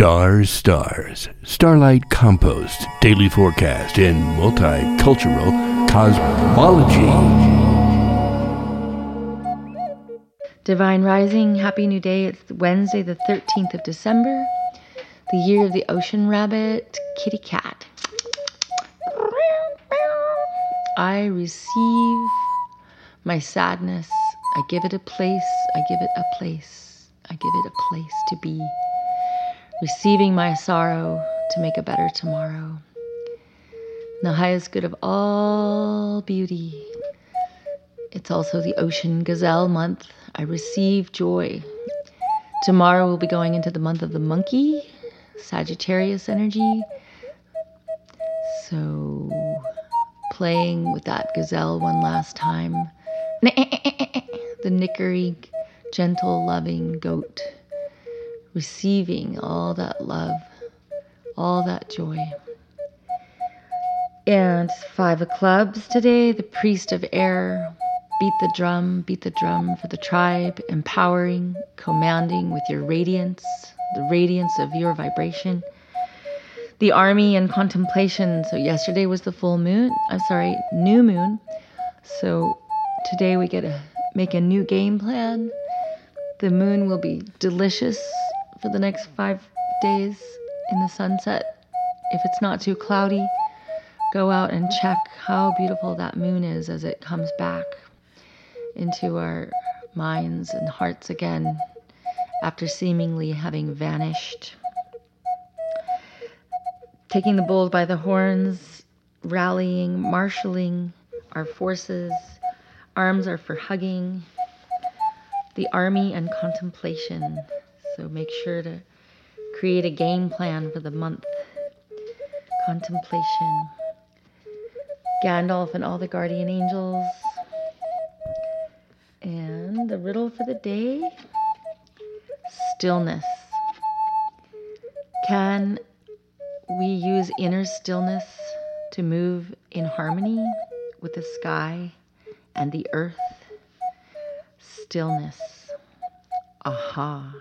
Stars, stars, starlight compost, daily forecast, and multicultural cosmology. Divine Rising, Happy New Day. It's Wednesday, the 13th of December, the year of the ocean rabbit, kitty cat. I receive my sadness. I give it a place. I give it a place. I give it a place to be receiving my sorrow to make a better tomorrow. The highest good of all beauty. It's also the Ocean Gazelle month. I receive joy. Tomorrow we'll be going into the month of the monkey, Sagittarius energy. So, playing with that gazelle one last time. The nickery, gentle, loving goat receiving all that love, all that joy. And Five of Clubs today, the priest of air. Beat the drum, beat the drum for the tribe, empowering, commanding with your radiance, the radiance of your vibration. The army and contemplation. So, yesterday was the full moon. I'm sorry, new moon. So, today we get to make a new game plan. The moon will be delicious for the next five days in the sunset. If it's not too cloudy, go out and check how beautiful that moon is as it comes back into our minds and hearts again after seemingly having vanished. Taking the bulls by the horns, rallying, marshaling our forces. Arms are for hugging. The army and contemplation. So make sure to create a game plan for the month. Contemplation. Gandalf and all the guardian angels. And the riddle for the day stillness. Can we use inner stillness to move in harmony with the sky and the earth? Stillness. Aha.